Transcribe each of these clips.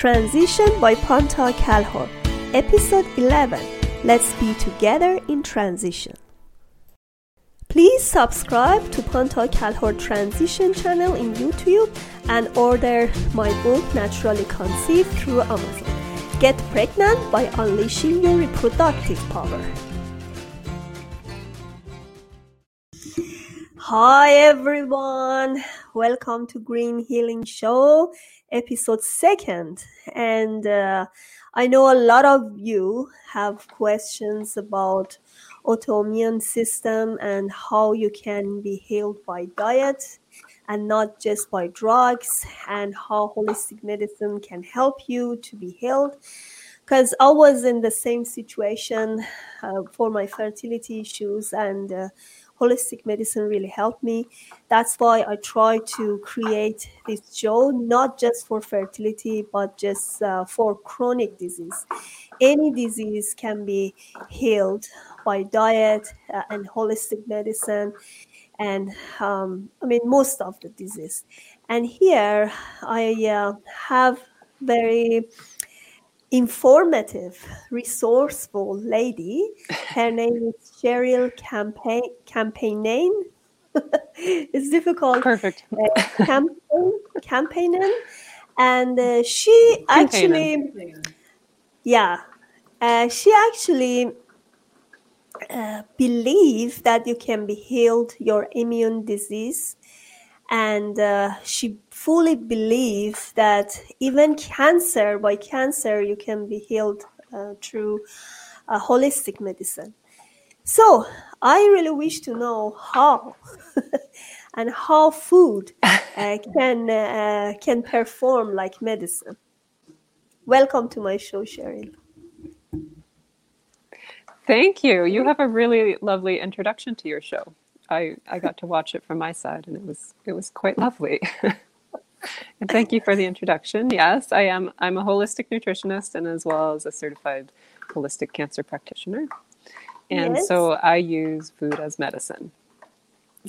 Transition by Panta Kalhor, Episode 11 Let's Be Together in Transition. Please subscribe to Panta Kalhor Transition channel in YouTube and order my book Naturally Conceived through Amazon. Get pregnant by unleashing your reproductive power. Hi everyone, welcome to Green Healing Show episode second. And uh, I know a lot of you have questions about autoimmune system and how you can be healed by diet and not just by drugs and how holistic medicine can help you to be healed. Because i was in the same situation uh, for my fertility issues and uh, holistic medicine really helped me. That's why I try to create this show, not just for fertility, but just uh, for chronic disease. Any disease can be healed by diet uh, and holistic medicine, and um, I mean, most of the disease. And here I uh, have very informative, resourceful lady. Her name is Cheryl Campaign Campaignen. it's difficult. Perfect. Uh, campaign, campaignen, and uh, she actually, yeah, uh, she actually uh, believe that you can be healed your immune disease and uh, she fully believes that even cancer by cancer you can be healed uh, through uh, holistic medicine. So i really wish to know how and how food uh, can uh, can perform like medicine. Welcome to my show cheryl thank you. You have a really lovely introduction to your show I, I got to watch it from my side and it was it was quite lovely. and thank you for the introduction. Yes, I am I'm a holistic nutritionist and as well as a certified holistic cancer practitioner. And yes. so I use food as medicine.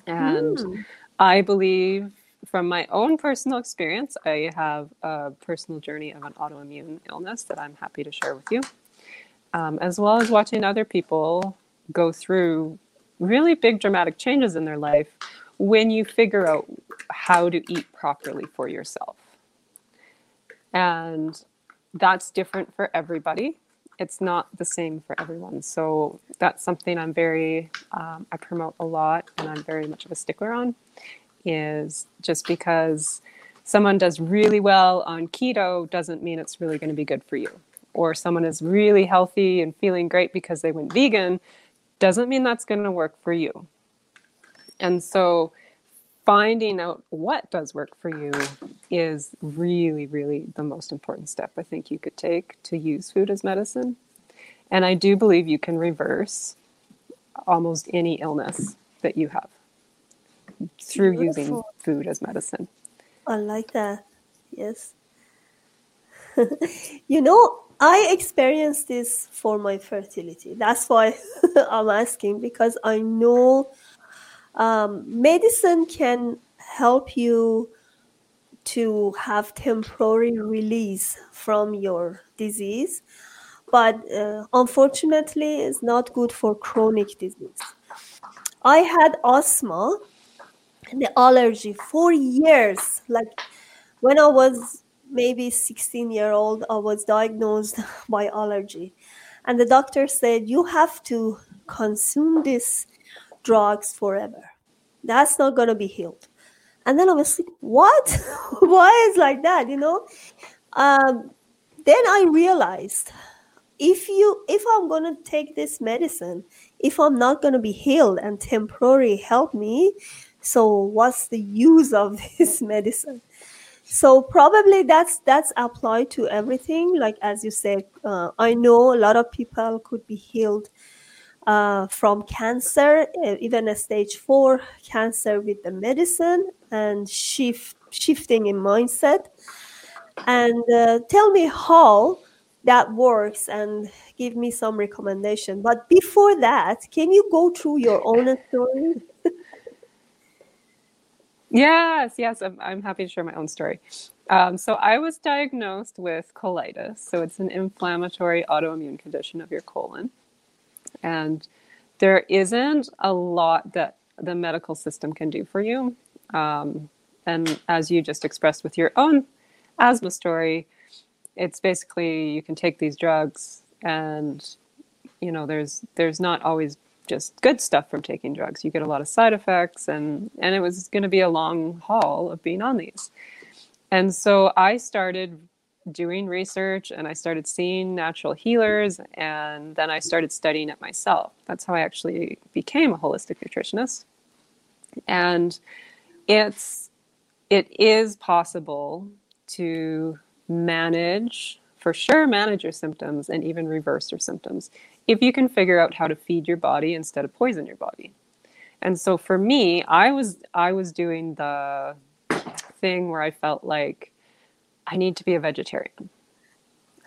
And mm. I believe from my own personal experience, I have a personal journey of an autoimmune illness that I'm happy to share with you, um, as well as watching other people go through really big dramatic changes in their life when you figure out how to eat properly for yourself. And that's different for everybody. It's not the same for everyone. So that's something I'm very, um, I promote a lot and I'm very much of a stickler on is just because someone does really well on keto doesn't mean it's really going to be good for you. Or someone is really healthy and feeling great because they went vegan doesn't mean that's going to work for you. And so finding out what does work for you is really, really the most important step I think you could take to use food as medicine. And I do believe you can reverse almost any illness that you have through Beautiful. using food as medicine. I like that. Yes. you know, I experienced this for my fertility. That's why I'm asking because I know um, medicine can help you to have temporary release from your disease, but uh, unfortunately, it's not good for chronic disease. I had asthma and the allergy for years. Like when I was maybe 16 year old i was diagnosed by allergy. And the doctor said you have to consume these drugs forever. That's not going to be healed. And then i was like what? Why is like that? You know? Um, then i realized if you if i'm going to take this medicine if i'm not going to be healed and temporary help me so what's the use of this medicine so probably that's that's applied to everything. Like as you said uh, i know a lot of people could be healed uh, from cancer uh, even a stage four cancer with the medicine and shift shifting in mindset. And uh, tell me how that works and give me some recommendation. But before that can you go through your own story Yes, yes, I'm, I'm happy to share my own story. Um, so I was diagnosed with colitis. So it's an inflammatory autoimmune condition of your colon. And there isn't a lot that the medical system can do for you. Um, and as you just expressed with your own asthma story, it's basically you can take these drugs and you know there's there's not always just good stuff from taking drugs. You get a lot of side effects and and it was going to be a long haul of being on these. And so I started doing research and I started seeing natural healers and then I started studying it myself. That's how I actually became a holistic nutritionist. And it's it is possible to manage for sure manage your symptoms and even reverse your symptoms if you can figure out how to feed your body instead of poison your body. And so for me, I was I was doing the thing where I felt like I need to be a vegetarian.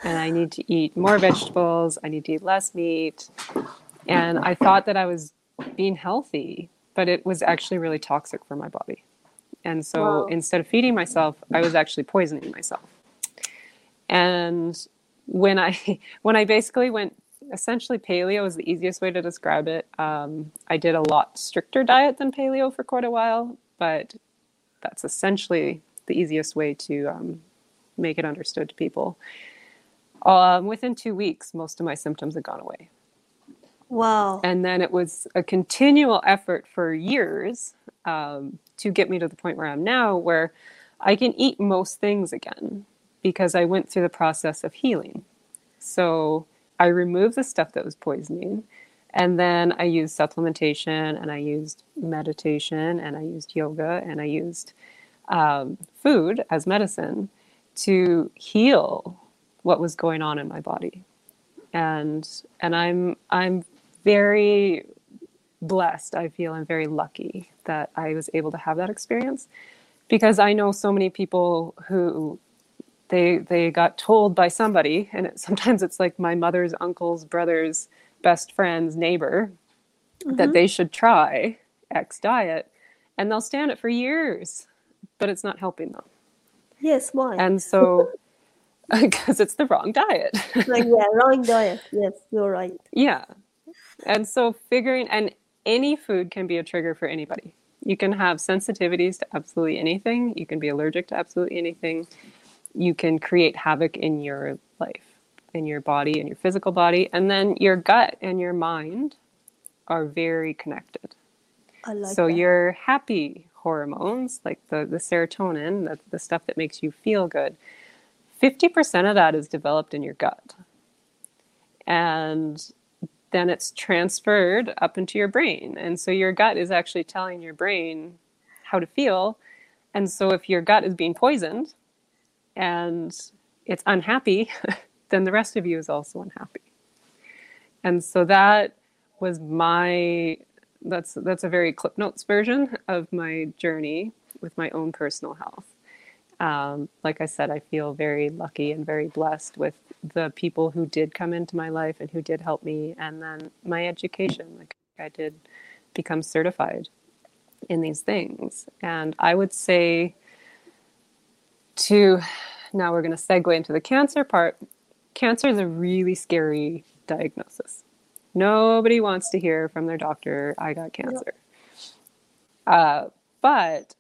And I need to eat more vegetables, I need to eat less meat. And I thought that I was being healthy, but it was actually really toxic for my body. And so wow. instead of feeding myself, I was actually poisoning myself. And when I when I basically went essentially paleo is the easiest way to describe it. Um, I did a lot stricter diet than paleo for quite a while, but that's essentially the easiest way to um, make it understood to people. Um, within two weeks, most of my symptoms had gone away. Wow. And then it was a continual effort for years um, to get me to the point where I'm now, where I can eat most things again because I went through the process of healing. So I removed the stuff that was poisoning. And then I used supplementation and I used meditation and I used yoga and I used um, food as medicine to heal what was going on in my body. And and I'm I'm very blessed. I feel I'm very lucky that I was able to have that experience because I know so many people who they they got told by somebody and it, sometimes it's like my mother's uncle's brother's best friend's neighbor mm-hmm. that they should try x diet and they'll stand it for years but it's not helping them. Yes why? And so because it's the wrong diet. Like yeah wrong diet. Yes you're right. Yeah. And so figuring and any food can be a trigger for anybody. You can have sensitivities to absolutely anything. You can be allergic to absolutely anything you can create havoc in your life, in your body, in your physical body. And then your gut and your mind are very connected. Like so that. your happy hormones, like the, the serotonin, the, the stuff that makes you feel good, 50% of that is developed in your gut. And then it's transferred up into your brain. And so your gut is actually telling your brain how to feel. And so if your gut is being poisoned, and it's unhappy, then the rest of you is also unhappy. And so that was my that's that's a very clip notes version of my journey with my own personal health. Um, like I said, I feel very lucky and very blessed with the people who did come into my life and who did help me, and then my education. Like I did become certified in these things, and I would say to now we're going to segue into the cancer part. Cancer is a really scary diagnosis. Nobody wants to hear from their doctor, I got cancer. Uh, but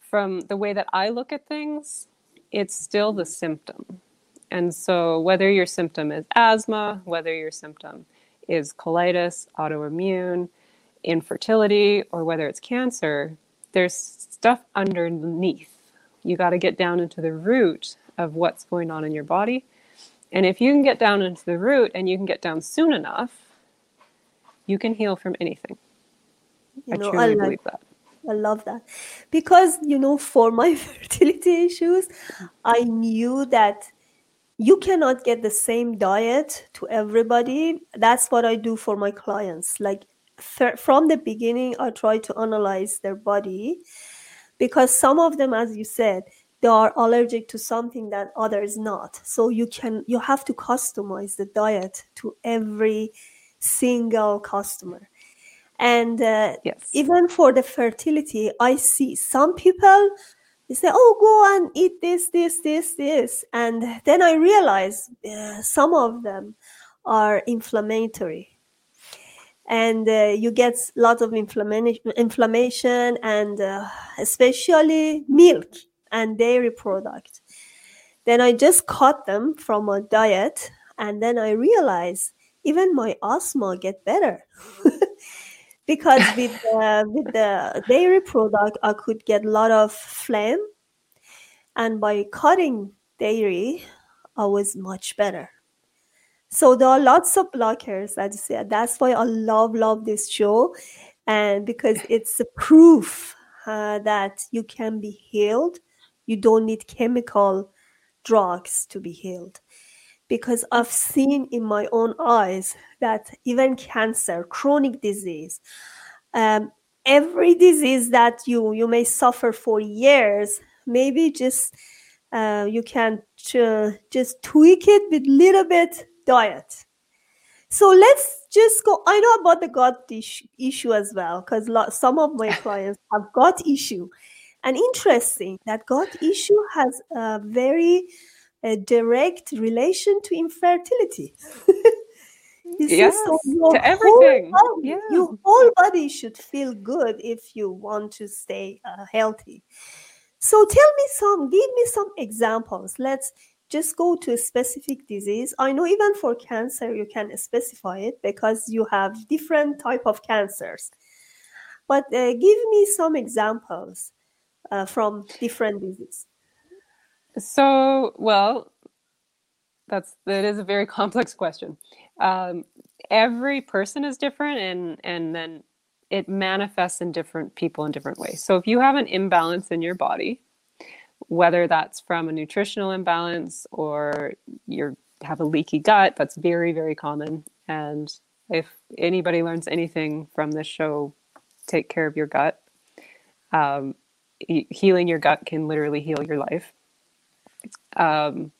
from the way that I look at things, it's still the symptom. And so, whether your symptom is asthma, whether your symptom is colitis, autoimmune, infertility, or whether it's cancer, there's stuff underneath you got to get down into the root of what's going on in your body. And if you can get down into the root and you can get down soon enough, you can heal from anything. You I know, truly I like, believe that. I love that. Because, you know, for my fertility issues, I knew that you cannot get the same diet to everybody. That's what I do for my clients. Like, from the beginning, I try to analyze their body because some of them as you said they are allergic to something that others not. So you can you have to customize the diet to every single customer. And uh, yes. even for the fertility i see some people they say, "Oh, go and eat this, this, this, this," and then I realize uh, some of them are inflammatory, and uh, you get a lot of inflammation, inflammation, and uh, especially milk and dairy product. Then I just cut them from my diet, and then I realize even my asthma get better. because with the, with the dairy product i could get a lot of phlegm and by cutting dairy i was much better so there are lots of blockers as you said that's why i love love this show. And because it's a proof uh, that you can be healed. You don't need chemical drugs to be healed. Because I've seen in my own eyes that even cancer, chronic disease, um, every disease that you you may suffer for years, maybe just uh, you can ch- just tweak it with little bit diet. So let's just go. I know about the gut issue, issue as well because some of my clients have gut issue, and interesting that gut issue has a very a direct relation to infertility. yes, so to everything. Body, yeah. Your whole body should feel good if you want to stay uh, healthy. So tell me some, give me some examples. Let's just go to a specific disease. I know even for cancer you can specify it because you have different type of cancers. But uh, give me some examples uh, from different diseases. So, well, that's that is a very complex question. Um, every person is different, and and then it manifests in different people in different ways. So, if you have an imbalance in your body, whether that's from a nutritional imbalance or you have a leaky gut, that's very very common. And if anybody learns anything from this show, take care of your gut. Um, healing your gut can literally heal your life. Um,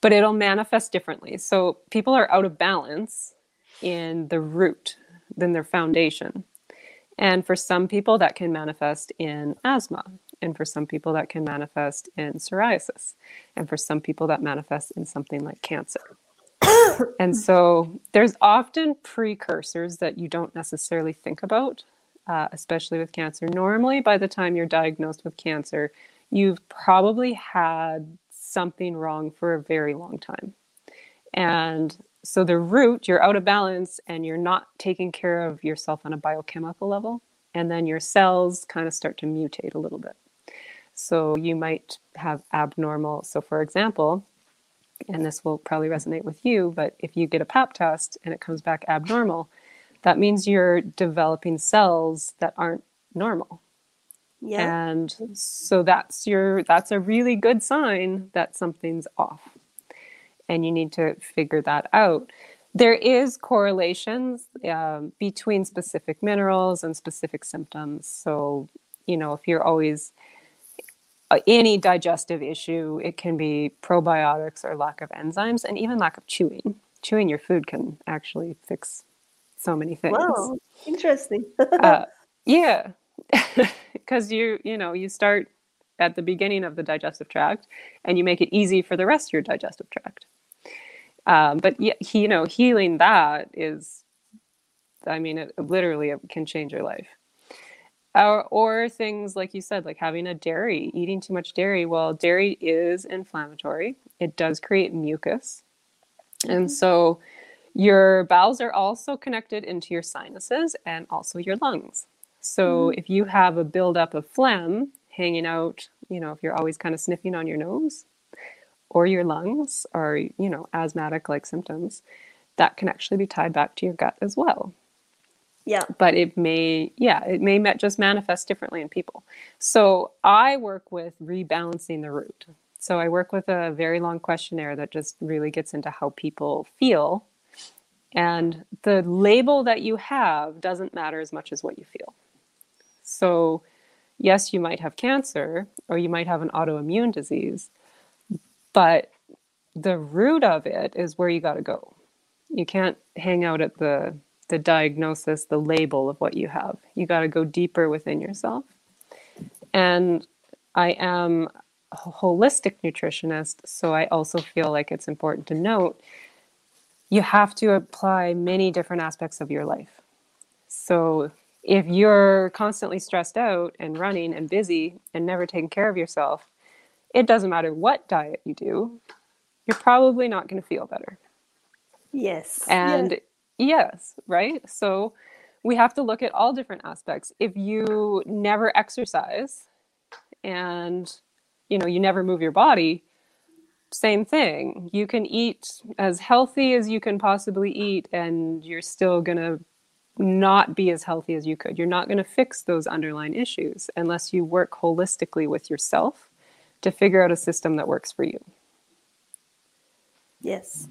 but it'll manifest differently. So people are out of balance in the root than their foundation. And for some people, that can manifest in asthma. And for some people, that can manifest in psoriasis. And for some people, that manifests in something like cancer. and so there's often precursors that you don't necessarily think about, uh, especially with cancer. Normally, by the time you're diagnosed with cancer, you've probably had something wrong for a very long time. And so the root, you're out of balance and you're not taking care of yourself on a biochemical level. And then your cells kind of start to mutate a little bit. So you might have abnormal. So, for example, and this will probably resonate with you, but if you get a pap test and it comes back abnormal, that means you're developing cells that aren't normal. Yeah. And so that's your that's a really good sign that something's off. And you need to figure that out. There is correlations um, between specific minerals and specific symptoms. So, you know, if you're always any digestive issue, it can be probiotics or lack of enzymes and even lack of chewing. Chewing your food can actually fix so many things. Wow, interesting. uh, yeah because you you know you start at the beginning of the digestive tract and you make it easy for the rest of your digestive tract um, but you know healing that is i mean it literally it can change your life or, or things like you said like having a dairy eating too much dairy well dairy is inflammatory it does create mucus and mm-hmm. so your bowels are also connected into your sinuses and also your lungs so mm-hmm. if you have a buildup of phlegm hanging out, you know, if you're always kind of sniffing on your nose or your lungs or, you know, asthmatic like symptoms, that can actually be tied back to your gut as well. Yeah. But it may, yeah, it may just manifest differently in people. So I work with rebalancing the root. So I work with a very long questionnaire that just really gets into how people feel. And the label that you have doesn't matter as much as what you feel. So, yes, you might have cancer or you might have an autoimmune disease, but the root of it is where you got to go. You can't hang out at the the diagnosis, the label of what you have. You got to go deeper within yourself. And I am a holistic nutritionist, so I also feel like it's important to note you have to apply many different aspects of your life. So if you're constantly stressed out and running and busy and never taking care of yourself, it doesn't matter what diet you do, you're probably not going to feel better. Yes. And yes, right? So we have to look at all different aspects. If you never exercise and you know, you never move your body, same thing. You can eat as healthy as you can possibly eat and you're still going to not be as healthy as you could. You're not going to fix those underlying issues unless you work holistically with yourself to figure out a system that works for you. Yes.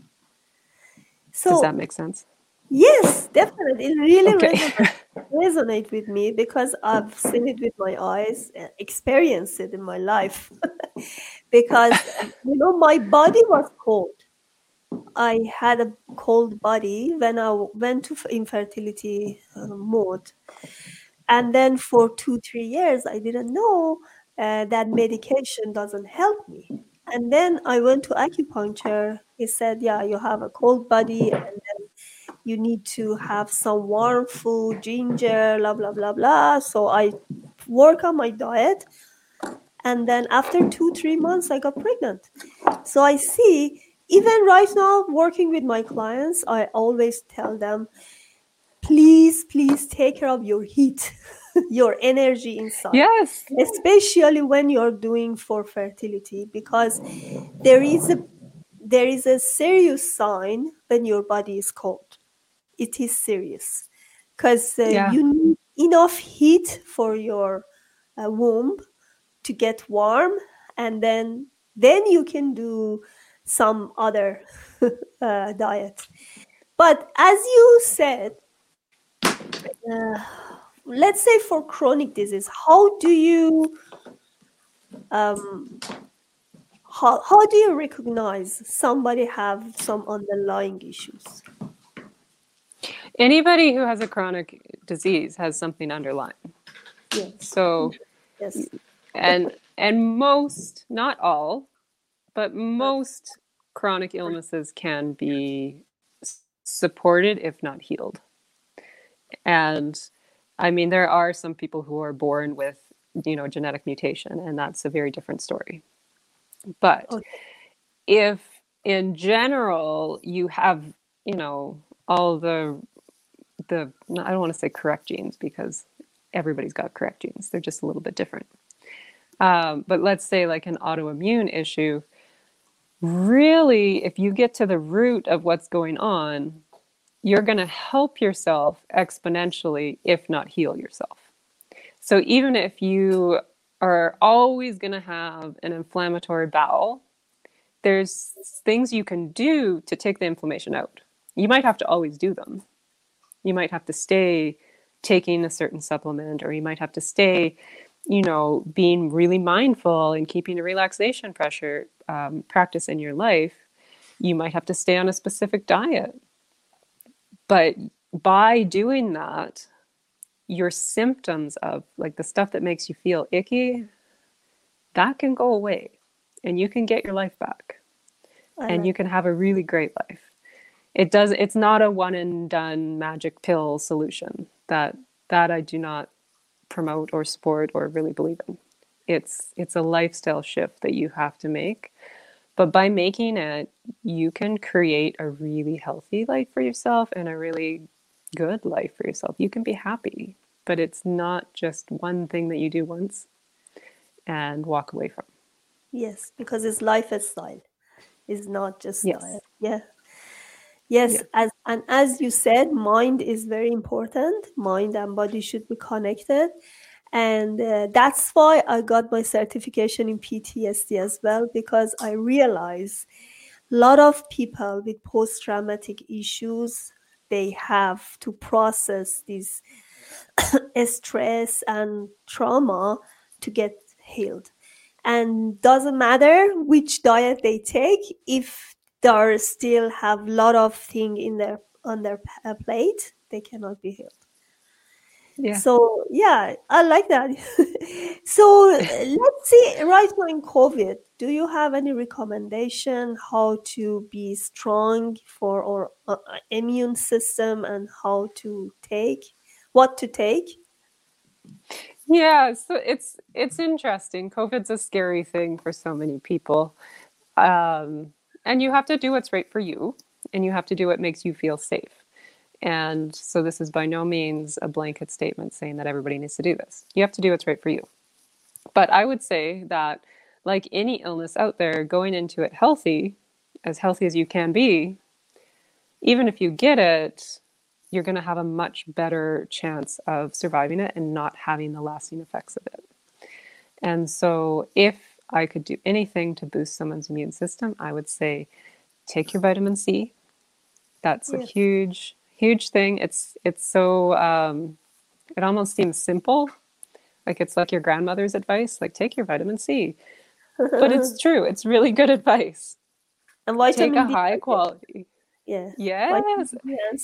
So, Does that make sense? Yes, definitely. It really okay. resonate, resonate with me because I've seen it with my eyes, experienced it in my life. because you know, my body was cold. I had a cold body when I went to infertility uh, mode, and then for two three years I didn't know uh, that medication doesn't help me. And then I went to acupuncture. He said, "Yeah, you have a cold body, and you need to have some warm food, ginger, blah, blah, blah, blah. So I work on my diet. And then after two, three months, I got pregnant. So I see, even right now, working with my clients, I always tell them, please, please take care of your heat, your energy inside. Yes. Especially when you're doing for fertility, because there is a there is a serious sign when your body is cold it is serious. Because uh, yeah. you need enough heat for your uh, womb to get warm and then then you can do some other uh, diet. But as you said uh, let's say for chronic disease how do you um, how, how do you recognize somebody have some underlying issues Anybody who has a chronic disease has something underlying. Yes. So, yes. and and most, not all, but most chronic illnesses can be supported if not healed. And I mean, there are some people who are born with, you know, genetic mutation, and that's a very different story. But okay. if in general you have, you know, all the the I don't want to say correct genes because everybody's got correct genes. They're just a little bit different. Um, but let's say like an autoimmune issue, really, if you get to the root of what's going on, you're going to help yourself exponentially, if not heal yourself. So even if you are always going to have an inflammatory bowel, there's things you can do to take the inflammation out. You might have to always do them, you might have to stay taking a certain supplement or you might have to stay you know being really mindful and keeping a relaxation pressure um, practice in your life. You might have to stay on a specific diet. But by doing that your symptoms of like the stuff that makes you feel icky that can go away and you can get your life back. And you can have a really great life it does it's not a one and done magic pill solution that that i do not promote or support or really believe in. It's it's a lifestyle shift that you have to make. But by making it you can create a really healthy life for yourself and a really good life for yourself. You can be happy but it's not just one thing that you do once and walk away from. Yes because it's lifestyle it's not just yes. diet yeah Yes, yeah. as and as you said, mind is very important. Mind and body should be connected, and uh, that's why I got my certification in PTSD as well because I realize a lot of people with post-traumatic issues they have to process this stress and trauma to get healed and doesn't matter which diet they take if they still have a lot of thing in their on their uh, plate they cannot be healed Yeah. So yeah, I like that. so let's see, right now in COVID, do you have any recommendation how to be strong for our uh, immune system and how to take what to take? Yeah, so it's it's interesting. COVID's a scary thing for so many people, um, and you have to do what's right for you, and you have to do what makes you feel safe. And so this is by no means a blanket statement saying that everybody needs to do this. You have to do what's right for you. But I would say that, like any illness out there, going into it healthy, as healthy as you can be, even if you get it, you're going to have a much better chance of surviving it and not having the lasting effects of it. And so, if I could do anything to boost someone's immune system, I would say take your vitamin C. That's yes. a huge, huge thing. It's it's so um, it almost seems simple, like it's like your grandmother's advice, like take your vitamin C. but it's true. It's really good advice. And vitamin take a high quality. Yeah. Yes.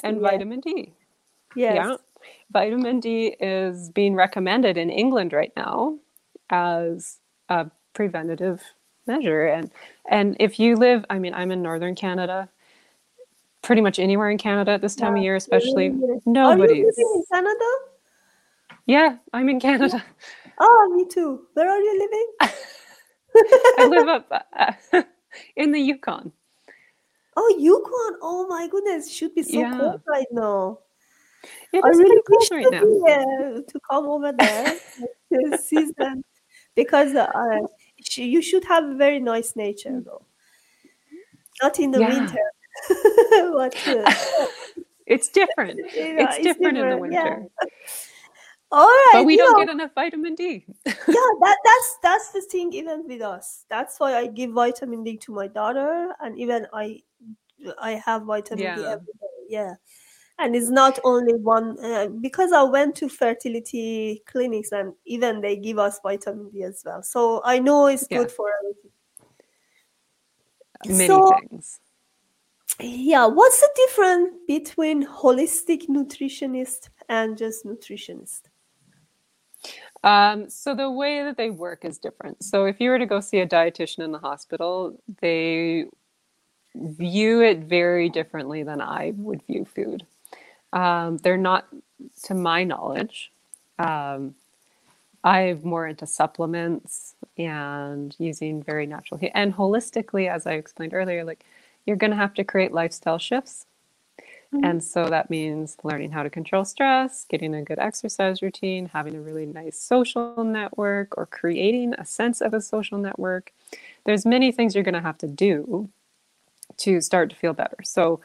and yeah. vitamin D. Yes. Yeah. Vitamin D is being recommended in England right now as a preventative measure. And and if you live, I mean, I'm in northern Canada. Pretty much anywhere in Canada at this time yeah. of year, especially nobody's. Are Living in Canada? Yeah, I'm in Canada. Oh, me too. Where are you living? I live up uh, in the Yukon. Oh, Yukon! Oh my goodness, should be so yeah. cold right now. It I really wish right now. Be, uh, to come over there this season because uh, you should have a very nice nature though. Not in the yeah. winter. uh, it's different. Yeah, it's, it's different, different, in the winter. Yeah. All right, but we don't know, get enough vitamin D. yeah, that that's that's the thing. Even with us, that's why I give vitamin D to my daughter, and even I I have vitamin yeah. D every day. Yeah. And it's not only one uh, because I went to fertility clinics and even they give us vitamin D as well. So I know it's yeah. good for everything. Many so, things. Yeah, what's the difference between holistic nutritionist and just nutritionist? Um, so the way that they work is different. So if you were to go see a dietitian in the hospital, they view it very differently than I would view food. Um, they're not, to my knowledge, um, I'm more into supplements and using very natural and holistically, as I explained earlier, like you're going to have to create lifestyle shifts. Mm-hmm. And so that means learning how to control stress, getting a good exercise routine, having a really nice social network, or creating a sense of a social network. There's many things you're going to have to do to start to feel better. So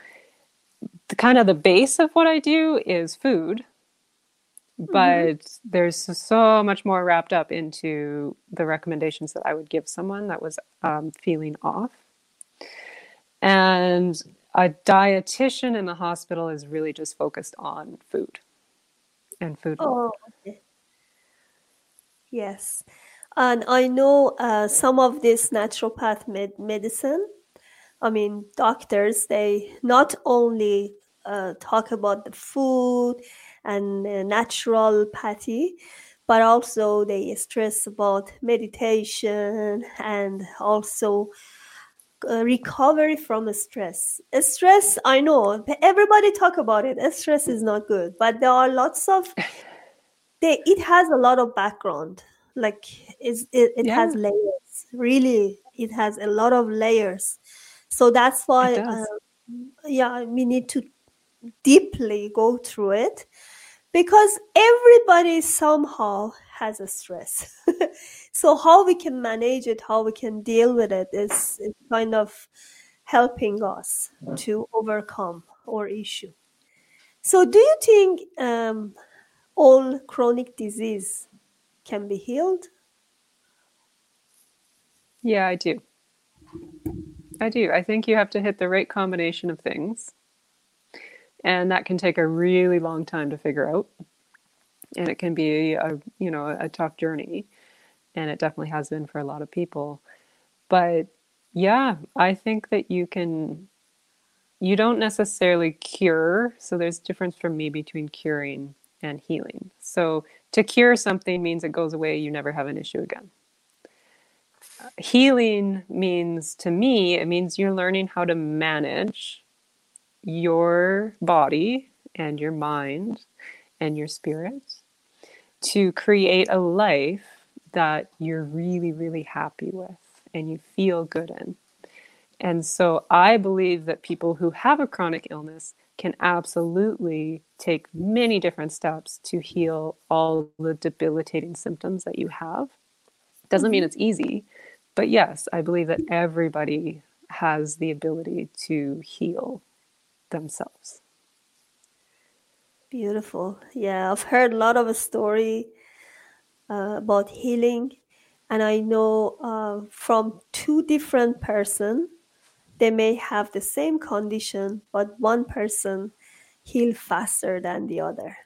the kind of the base of what I do is food, mm-hmm. but mm-hmm. there's so much more wrapped up into the recommendations that I would give someone that was um, feeling off. And a dietitian in the hospital is really just focused on food and food. Oh, okay. yes. And I know uh, some of this naturopath med- medicine I mean, doctors, they not only uh, talk about the food and uh, naturopathy, but also they stress about meditation and also uh, recovery from stress. Stress, I know everybody talk about it. Stress is not good, but there are lots of. They, it has a lot of background. Like it, it yeah. has layers. Really, it has a lot of layers so that's why, uh, yeah, we need to deeply go through it because everybody somehow has a stress. so how we can manage it, how we can deal with it is, is kind of helping us to overcome our issue. So do you think um, all chronic disease can be healed? Yeah, I do. I do. I think you have to hit the right combination of things. And that can take a really long time to figure out. And it can be a, you know, a tough journey. And it definitely has been for a lot of people. But yeah, I think that you can you don't necessarily cure. So there's difference for me between curing and healing. So to cure something means it goes away, you never have an issue again. Healing means to me, it means you're learning how to manage your body and your mind and your spirit to create a life that you're really, really happy with and you feel good in. And so I believe that people who have a chronic illness can absolutely take many different steps to heal all the debilitating symptoms that you have. Doesn't mean mm-hmm. it's easy, but yes, I believe that everybody has the ability to heal themselves. Beautiful. Yeah, I've heard a lot of a story uh, about healing, and I know uh, from two different person, they may have the same condition, but one person heal faster than the other.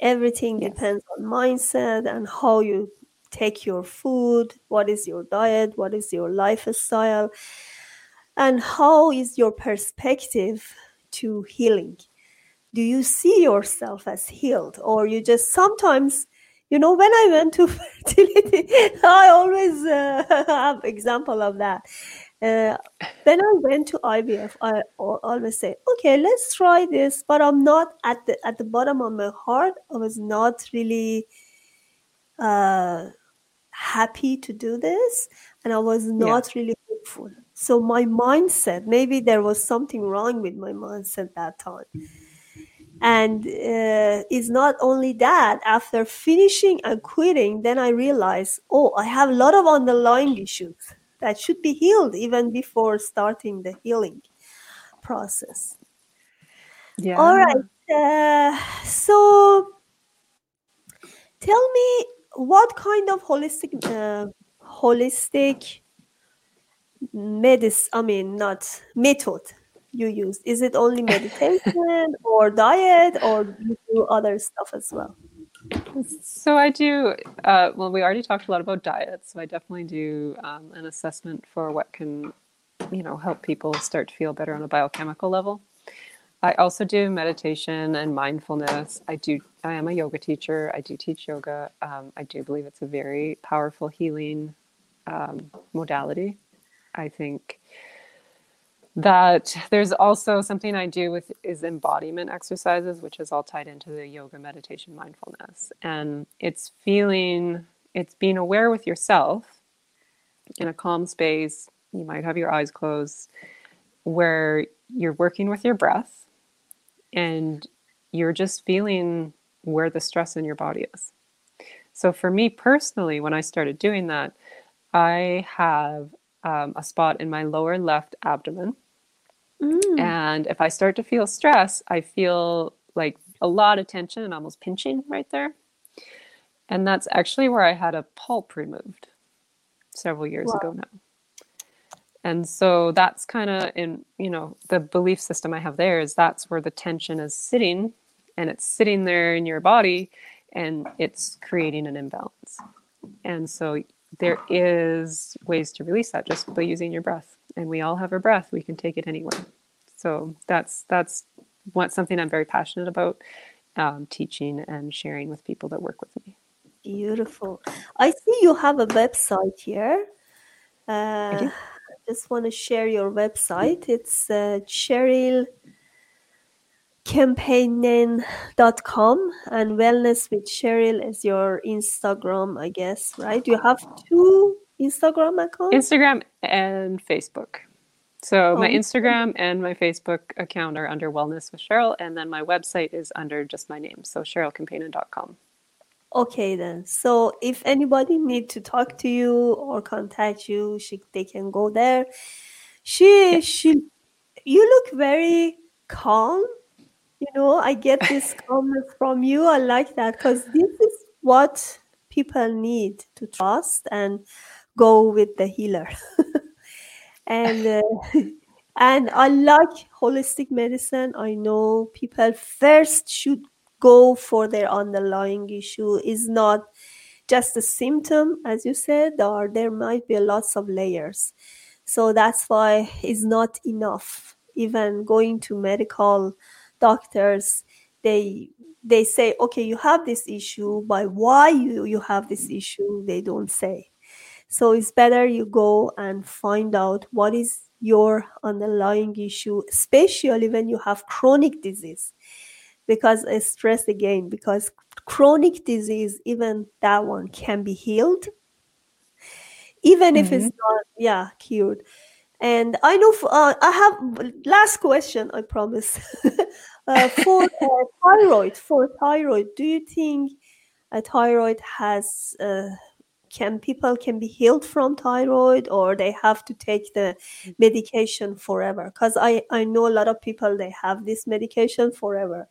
Everything yes. depends on mindset and how you take your food, what is your diet, what is your lifestyle, and how is your perspective to healing? Do you see yourself as healed or you just sometimes you know when i went to fertility i always uh, have example of that. Uh, when i went to ivf i always say okay let's try this but i'm not at the at the bottom of my heart i was not really uh, happy to do this and i was not yeah. really hopeful so my mindset maybe there was something wrong with my mindset that time. And uh, it's not only that after finishing and quitting then i realized oh i have a lot of underlying issues that should be healed even before starting the healing process. Yeah. All right uh, so tell me what kind of holistic uh, holistic medicine i mean not method you use? Is it only meditation or diet, or do you do other stuff as well? So I do. Uh, well, we already talked a lot about diet, so I definitely do um, an assessment for what can, you know, help people start to feel better on a biochemical level. I also do meditation and mindfulness. I do. I am a yoga teacher. I do teach yoga. Um, I do believe it's a very powerful healing um, modality. I think that there's also something I do with is embodiment exercises, which is all tied into the yoga, meditation, mindfulness. And it's feeling, it's being aware with yourself in a calm space. You might have your eyes closed, where you're working with your breath and you're just feeling where the stress in your body is. So for me personally, when I started doing that, I have um, a spot in my lower left abdomen Mm. And if I start to feel stress, I feel like a lot of tension and almost pinching right there. And that's actually where I had a pulp removed several years wow. ago now. And so that's kind of in, you know, the belief system I have there is that's where the tension is sitting and it's sitting there in your body and it's creating an imbalance. And so there is ways to release that just by using your breath. And we all have our breath. We can take it anywhere. So that's that's what something i'm very passionate about um, teaching and sharing with people that work with me. Beautiful. I see you have a website here. Uh, I just want to share your website. It's uh, cheryl campaigning.com and wellness with cheryl is your instagram i guess right you have two Instagram account? Instagram and Facebook. So oh. my Instagram and my Facebook account are under Wellness with Cheryl, and then my website is under just my name, so CherylCampaignan.com. Okay then. So if anybody need to talk to you or contact you, she they can go there. She she you look very calm. You know, I get this comment from you. I like that because this is what people need to trust and go with the healer. and uh, and I like holistic medicine. I know people first should go for their underlying issue is not just a symptom as you said or there might be lots of layers so that's why it's not enough even going to medical doctors they they say okay you have this issue but why you you have this issue they don't say so it's better you go and find out what is your underlying issue especially when you have chronic disease because I stress again because chronic disease even that one can be healed even mm-hmm. if it's mm-hmm. not yeah cured and i know uh, i have last question i promise uh, for thyroid for thyroid do you think a thyroid has uh, can people can be healed from thyroid or they have to take the medication forever because i i know a lot of people they have this medication forever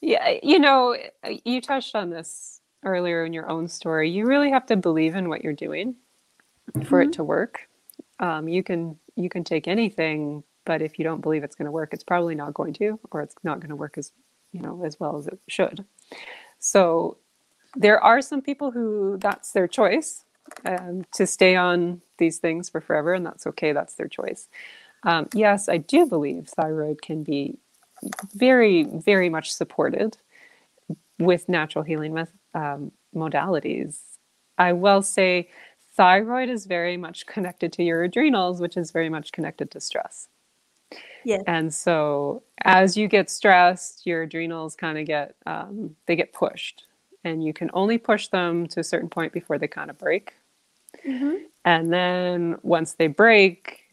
yeah you know you touched on this earlier in your own story, you really have to believe in what you're doing mm-hmm. for it mm-hmm. to work. Um, you can you can take anything, but if you don't believe it's going to work, it's probably not going to, or it's not going to work as you know as well as it should. So there are some people who that's their choice um, to stay on these things for forever, and that's okay. That's their choice. Um, yes, I do believe thyroid can be very, very much supported with natural healing um, modalities. I will say thyroid is very much connected to your adrenals, which is very much connected to stress. Yeah. And so as you get stressed, your adrenals kind of get um, they get pushed, and you can only push them to a certain point before they kind of break. Mm-hmm. And then once they break,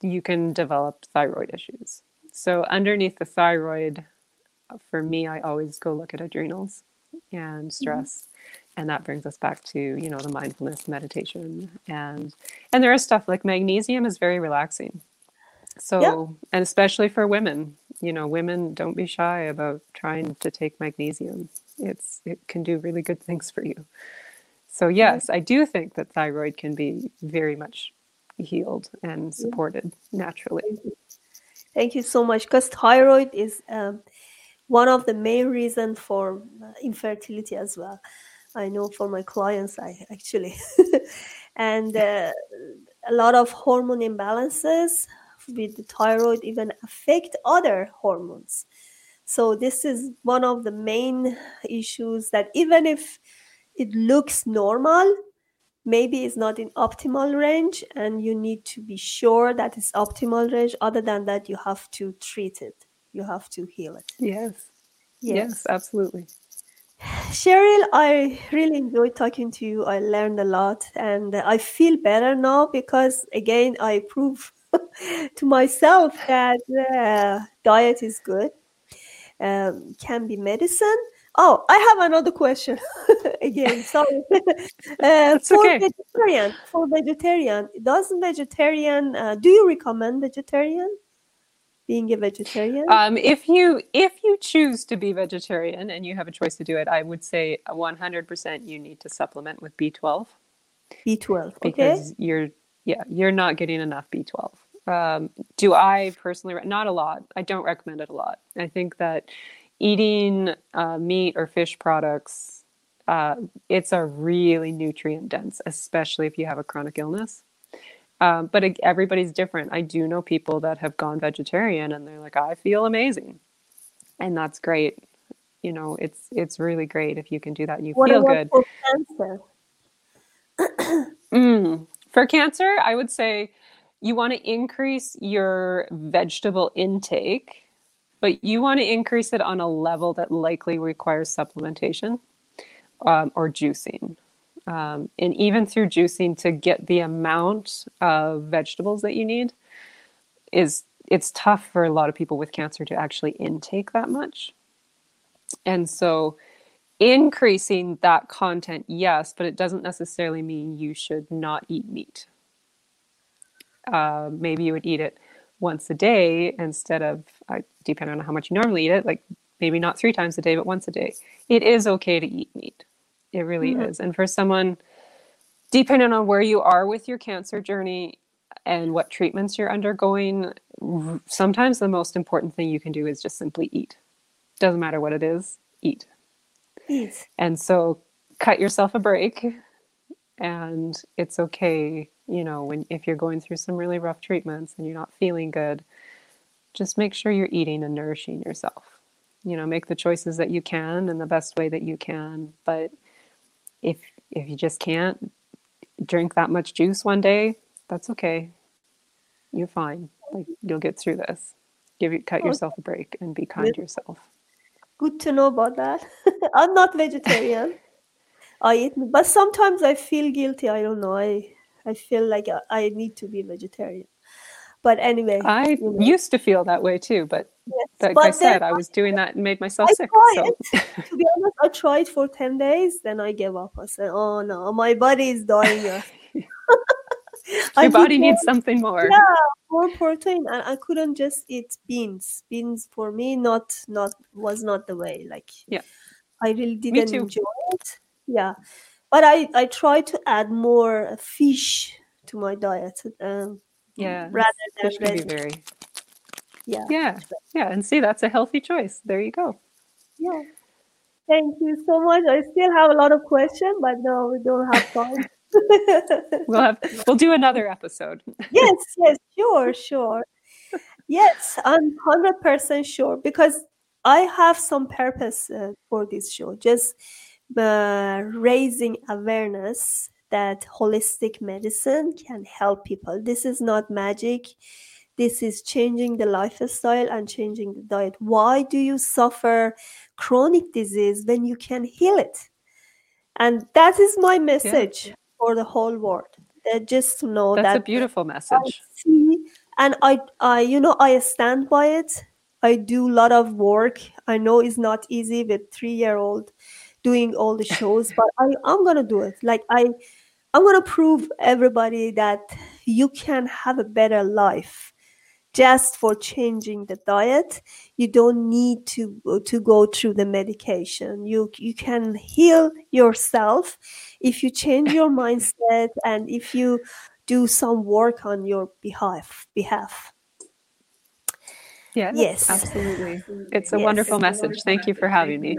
you can develop thyroid issues. So underneath the thyroid, for me, I always go look at adrenals and mm-hmm. stress. Mm-hmm. And that brings us back to, you know, the mindfulness meditation. And and there is stuff like magnesium is very relaxing. So yeah. and especially for women, you know, women don't be shy about trying to take magnesium. It's it can do really good things for you. So yes, I do think that thyroid can be very much healed and supported naturally. Thank you, so much. Because thyroid is um, one of the main reasons for uh, infertility as well. I know for my clients, I actually, and uh, a lot of hormone imbalances with the thyroid even affect other hormones. So this is one of the main issues that even if it looks normal, maybe it's not in optimal range and you need to be sure that it's optimal range. Other than that, you have to treat it you have to heal it. Yes. Yes, yes absolutely. Cheryl, I really enjoyed talking to you. I learned a lot and I feel better now because, again, I prove to myself that uh, diet is good, um, can be medicine. Oh, I have another question again. Sorry. uh, for okay. vegetarian, for vegetarian, does vegetarian? Uh, do you recommend vegetarian? Being a vegetarian? Um, if you if you choose to be vegetarian and you have a choice to do it, I would say 100% you need to supplement with B12. B12, okay. Because you're yeah, you're not getting enough B12. Um, do I personally not a lot. I don't recommend it a lot. I think that eating uh, meat or fish products uh, it's a really nutrient dense, especially if you have a chronic illness. Um, but everybody's different. I do know people that have gone vegetarian and they're like, I feel amazing, and that's great. You know, it's it's really great if you can do that and you what feel good. For cancer? mm, for cancer, I would say you want to increase your vegetable intake, but you want to increase it on a level that likely requires supplementation um, or juicing um, and even through juicing to get the amount of vegetables that you need is it's tough for a lot of people with cancer to actually intake that much. And so increasing that content yes but it doesn't necessarily mean you should not eat meat. Uh, maybe you would eat it once a day instead of uh, depending on how much you normally eat it like maybe not three times a day but once a day. It is okay to eat meat it really mm-hmm. is. And for someone, depending on where you are with your cancer journey and what treatments you're undergoing, sometimes the most important thing you can do is just simply eat. Doesn't matter what it is, eat. Eat. And so cut yourself a break. And it's okay, you know, when if you're going through some really rough treatments and you're not feeling good, just make sure you're eating and nourishing yourself you know make the choices that you can in the best way that you can but if if you just can't drink that much juice one day that's okay. You're fine. Like you'll get through this. Give you cut yourself a break and be kind to yourself. Good to know about that. I'm not vegetarian. I eat but sometimes i feel guilty. I don't know. I i feel like i need to be vegetarian but anyway i you know. used to feel that way too but Yes. Like but I said, I was doing that and made myself I sick. So. to be honest, I tried for 10 days, then I gave up. I said, oh no, my body is dying. Your body needs something more. Yeah, more protein. And I couldn't just eat beans. Beans for me not not was not the way. Like yeah. I really didn't enjoy it. Yeah. But I, I tried to add more fish to my diet. Um, yeah. Rather than red. very yeah. Yeah yeah and see that's a healthy choice. There you go. Yeah. Thank you so much. I still have a lot of questions but no we don't have time. We'll have we'll do another episode. Yes yes sure sure. Yes i'm 100% sure because i have some purpose uh, for this show just uh, raising awareness that holistic medicine can help people. This is not magic. This is changing the lifestyle and changing the diet. Why do you suffer chronic disease when you can heal it? And that is my message yeah. for the whole world. That just to know that's that a beautiful message. see, and i i you know i stand by it. I do a lot of work. I know it's not easy with three year old doing all the shows but i i'm gonna do it. Like i i'm gonna prove everybody that you can have a better life just for changing the diet. You don't need to to go through the medication. You you can heal yourself. If you change your mindset and if you do some work on your behalf behalf. Yeah, yes. absolutely. It's a yes. wonderful message. Thank you for having me.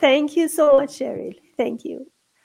Thank you so much cheryl. Thank you